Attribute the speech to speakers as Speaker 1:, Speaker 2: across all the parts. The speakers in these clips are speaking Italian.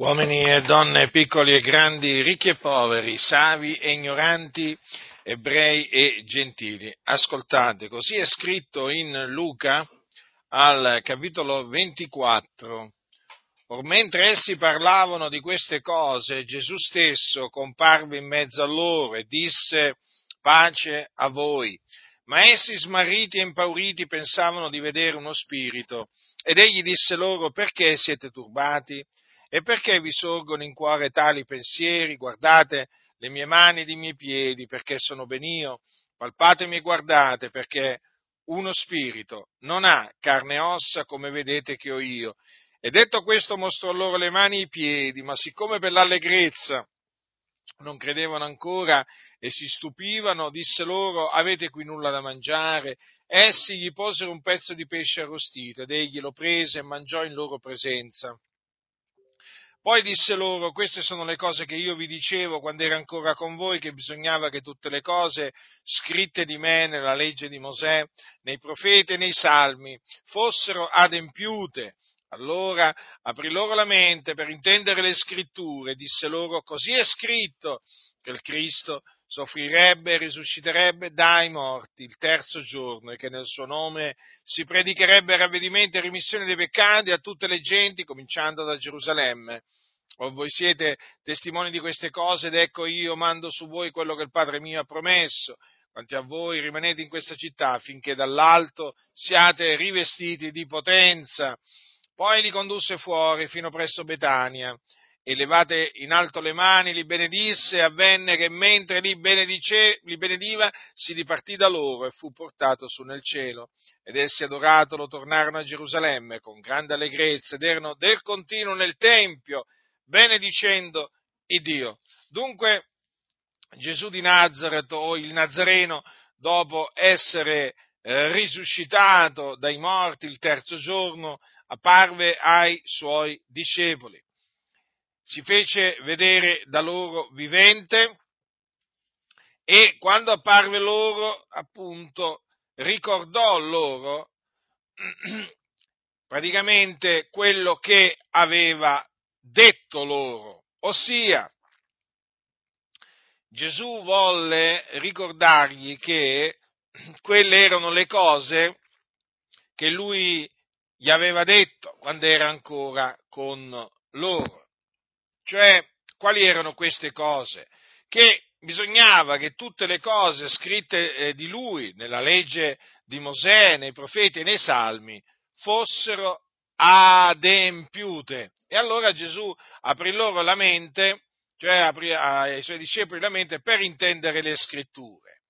Speaker 1: uomini e donne, piccoli e grandi, ricchi e poveri, savi e ignoranti, ebrei e gentili. Ascoltate, così è scritto in Luca al capitolo 24. Or mentre essi parlavano di queste cose, Gesù stesso comparve in mezzo a loro e disse pace a voi. Ma essi smarriti e impauriti pensavano di vedere uno spirito. Ed egli disse loro, perché siete turbati? E perché vi sorgono in cuore tali pensieri? Guardate le mie mani ed i miei piedi, perché sono ben io. Palpatemi e guardate, perché uno spirito non ha carne e ossa come vedete che ho io. E detto questo mostrò loro le mani e i piedi, ma siccome per l'allegrezza non credevano ancora e si stupivano, disse loro, avete qui nulla da mangiare? Essi gli posero un pezzo di pesce arrostito ed egli lo prese e mangiò in loro presenza. Poi disse loro, queste sono le cose che io vi dicevo quando ero ancora con voi, che bisognava che tutte le cose scritte di me nella legge di Mosè, nei profeti e nei salmi, fossero adempiute. Allora aprì loro la mente per intendere le scritture, disse loro, così è scritto che il Cristo soffrirebbe e risusciterebbe dai morti il terzo giorno e che nel suo nome si predicherebbe ravvedimento e rimissione dei peccati a tutte le genti, cominciando da Gerusalemme. O voi siete testimoni di queste cose ed ecco io mando su voi quello che il Padre mio ha promesso. Quanti a voi rimanete in questa città finché dall'alto siate rivestiti di potenza. Poi li condusse fuori fino presso Betania e levate in alto le mani, li benedisse, avvenne che mentre li, benedice, li benediva si dipartì da loro e fu portato su nel cielo. Ed essi adoratolo tornarono a Gerusalemme con grande allegrezza ed erano del continuo nel Tempio, benedicendo il Dio. Dunque Gesù di Nazareth o il Nazareno, dopo essere eh, risuscitato dai morti il terzo giorno, apparve ai suoi discepoli si fece vedere da loro vivente e quando apparve loro, appunto, ricordò loro praticamente quello che aveva detto loro, ossia Gesù volle ricordargli che quelle erano le cose che lui gli aveva detto quando era ancora con loro. Cioè, quali erano queste cose? Che bisognava che tutte le cose scritte eh, di lui nella legge di Mosè, nei profeti e nei salmi fossero adempiute. E allora Gesù aprì loro la mente, cioè aprì ai suoi discepoli la mente per intendere le scritture.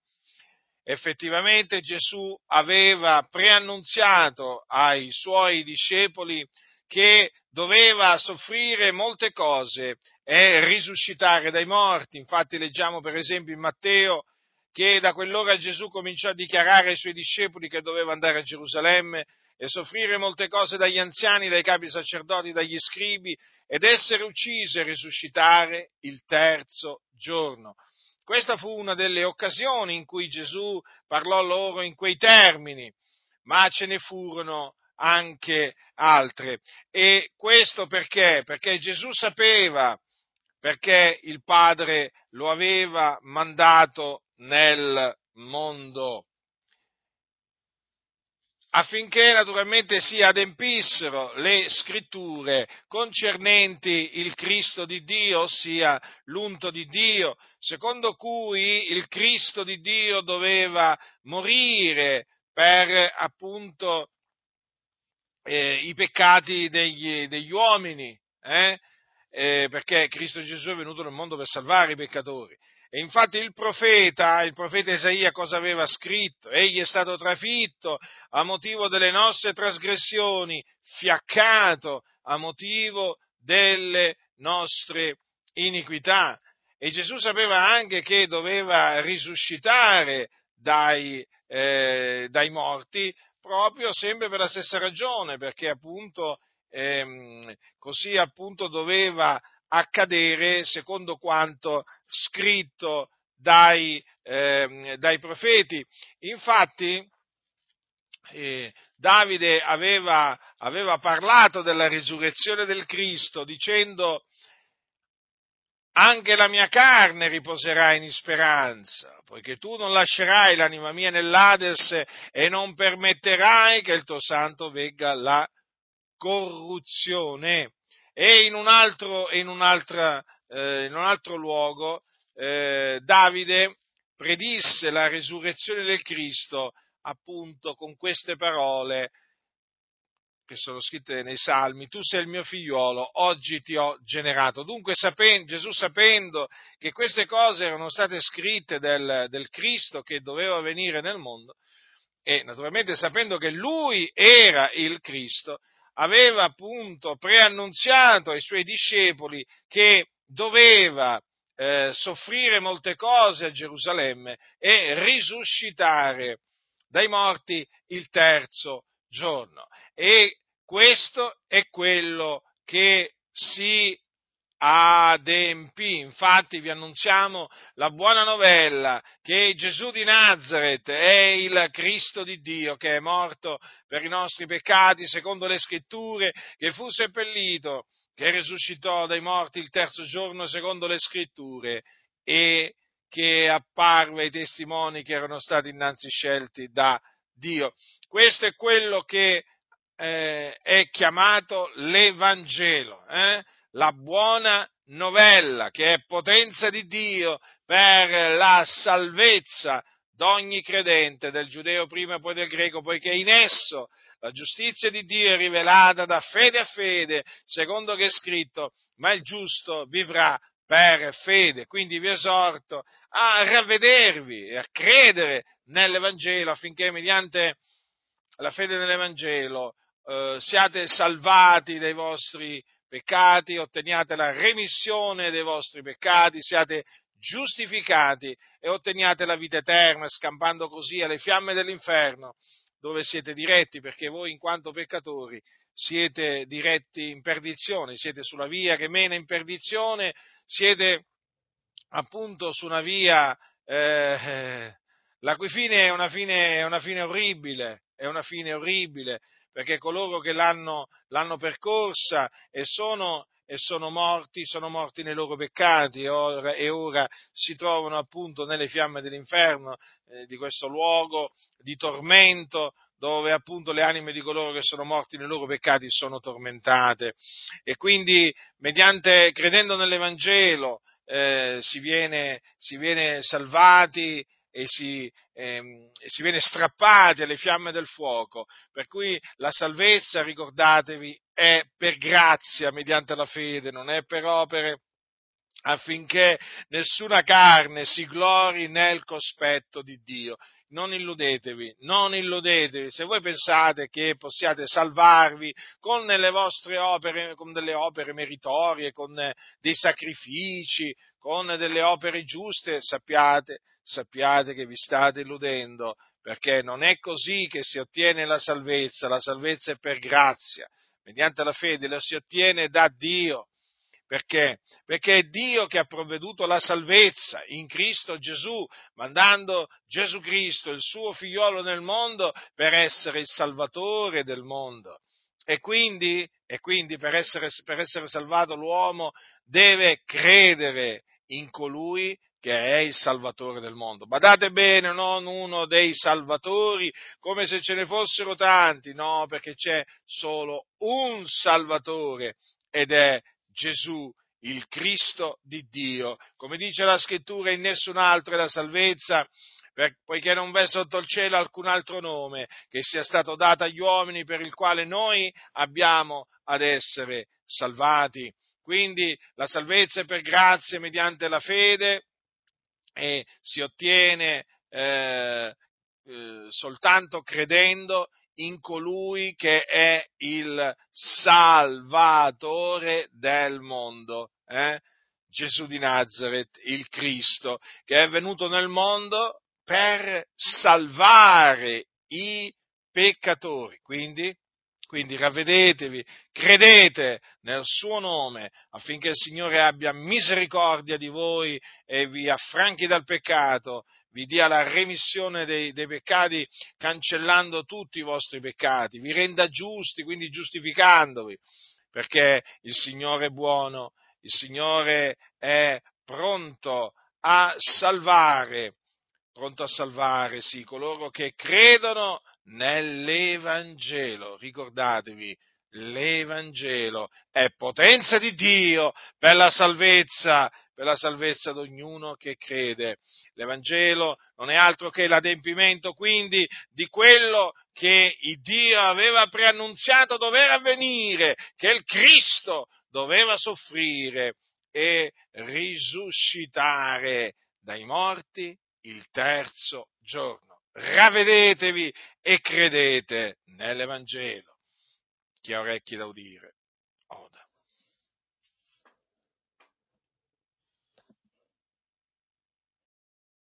Speaker 1: Effettivamente Gesù aveva preannunziato ai suoi discepoli che doveva soffrire molte cose e risuscitare dai morti. Infatti leggiamo per esempio in Matteo che da quell'ora Gesù cominciò a dichiarare ai suoi discepoli che doveva andare a Gerusalemme e soffrire molte cose dagli anziani, dai capi sacerdoti, dagli scribi ed essere ucciso e risuscitare il terzo giorno. Questa fu una delle occasioni in cui Gesù parlò loro in quei termini, ma ce ne furono anche altre. E questo perché? Perché Gesù sapeva, perché il Padre lo aveva mandato nel mondo affinché naturalmente si adempissero le scritture concernenti il Cristo di Dio, ossia l'unto di Dio, secondo cui il Cristo di Dio doveva morire per appunto eh, i peccati degli, degli uomini, eh? Eh, perché Cristo Gesù è venuto nel mondo per salvare i peccatori. E infatti il profeta, il profeta Isaia cosa aveva scritto? Egli è stato trafitto a motivo delle nostre trasgressioni, fiaccato a motivo delle nostre iniquità. E Gesù sapeva anche che doveva risuscitare dai, eh, dai morti proprio sempre per la stessa ragione, perché appunto ehm, così appunto doveva accadere secondo quanto scritto dai, ehm, dai profeti. Infatti, eh, Davide aveva, aveva parlato della risurrezione del Cristo dicendo anche la mia carne riposerà in speranza, poiché tu non lascerai l'anima mia nell'Ades e non permetterai che il tuo santo vegga la corruzione. E in un altro, in eh, in un altro luogo eh, Davide predisse la risurrezione del Cristo appunto con queste parole che sono scritte nei salmi, tu sei il mio figliuolo, oggi ti ho generato. Dunque sapendo, Gesù sapendo che queste cose erano state scritte del, del Cristo che doveva venire nel mondo, e naturalmente sapendo che lui era il Cristo, aveva appunto preannunziato ai suoi discepoli che doveva eh, soffrire molte cose a Gerusalemme e risuscitare dai morti il terzo giorno. E questo è quello che si adempì. Infatti vi annunziamo la buona novella che Gesù di Nazareth è il Cristo di Dio che è morto per i nostri peccati secondo le scritture, che fu seppellito, che risuscitò dai morti il terzo giorno secondo le scritture e che apparve ai testimoni che erano stati innanzi scelti da Dio. Questo è quello che eh, è chiamato l'Evangelo, eh? la buona novella che è potenza di Dio per la salvezza d'ogni credente, del giudeo prima e poi del greco, poiché in esso la giustizia di Dio è rivelata da fede a fede, secondo che è scritto, ma il giusto vivrà per fede. Quindi vi esorto a ravvedervi e a credere nell'Evangelo affinché mediante la fede nell'Evangelo eh, siate salvati dai vostri peccati, otteniate la remissione dei vostri peccati, siate giustificati e otteniate la vita eterna, scampando così alle fiamme dell'inferno, dove siete diretti, perché voi in quanto peccatori siete diretti in perdizione, siete sulla via che mena in perdizione, siete appunto su una via eh, la cui fine è una fine, una fine orribile, è una fine orribile, perché coloro che l'hanno, l'hanno percorsa e sono, e sono, morti, sono morti nei loro peccati ora, e ora si trovano appunto nelle fiamme dell'inferno, eh, di questo luogo di tormento dove appunto le anime di coloro che sono morti nei loro peccati sono tormentate. E quindi, mediante, credendo nell'Evangelo, eh, si, viene, si viene salvati e si, ehm, e si viene strappati alle fiamme del fuoco. Per cui la salvezza, ricordatevi, è per grazia mediante la fede, non è per opere affinché nessuna carne si glori nel cospetto di Dio non illudetevi, non illudetevi. Se voi pensate che possiate salvarvi con le vostre opere, con delle opere meritorie, con dei sacrifici, con delle opere giuste, sappiate, sappiate che vi state illudendo, perché non è così che si ottiene la salvezza, la salvezza è per grazia, mediante la fede la si ottiene da Dio. Perché? Perché è Dio che ha provveduto la salvezza in Cristo Gesù, mandando Gesù Cristo, il suo figliolo nel mondo, per essere il salvatore del mondo. E quindi, e quindi per, essere, per essere salvato l'uomo deve credere in colui che è il Salvatore del mondo. Badate bene, non uno dei Salvatori, come se ce ne fossero tanti, no, perché c'è solo un Salvatore ed è Gesù, il Cristo di Dio. Come dice la scrittura, in nessun altro è la salvezza, per, poiché non v'è sotto il cielo alcun altro nome che sia stato dato agli uomini per il quale noi abbiamo ad essere salvati. Quindi la salvezza è per grazia mediante la fede e si ottiene eh, eh, soltanto credendo in colui che è il Salvatore del mondo, eh? Gesù di Nazareth, il Cristo, che è venuto nel mondo per salvare i peccatori. Quindi Quindi ravvedetevi, credete nel suo nome affinché il Signore abbia misericordia di voi e vi affranchi dal peccato, vi dia la remissione dei, dei peccati cancellando tutti i vostri peccati, vi renda giusti, quindi giustificandovi, perché il Signore è buono, il Signore è pronto a salvare, pronto a salvare, sì, coloro che credono nell'Evangelo. Ricordatevi, l'Evangelo è potenza di Dio per la salvezza, per la salvezza di ognuno che crede. L'Evangelo non è altro che l'adempimento quindi di quello che Dio aveva preannunziato dover avvenire, che il Cristo doveva soffrire e risuscitare dai morti il terzo giorno ravvedetevi e credete nell'Evangelo. Chi ha orecchi da udire.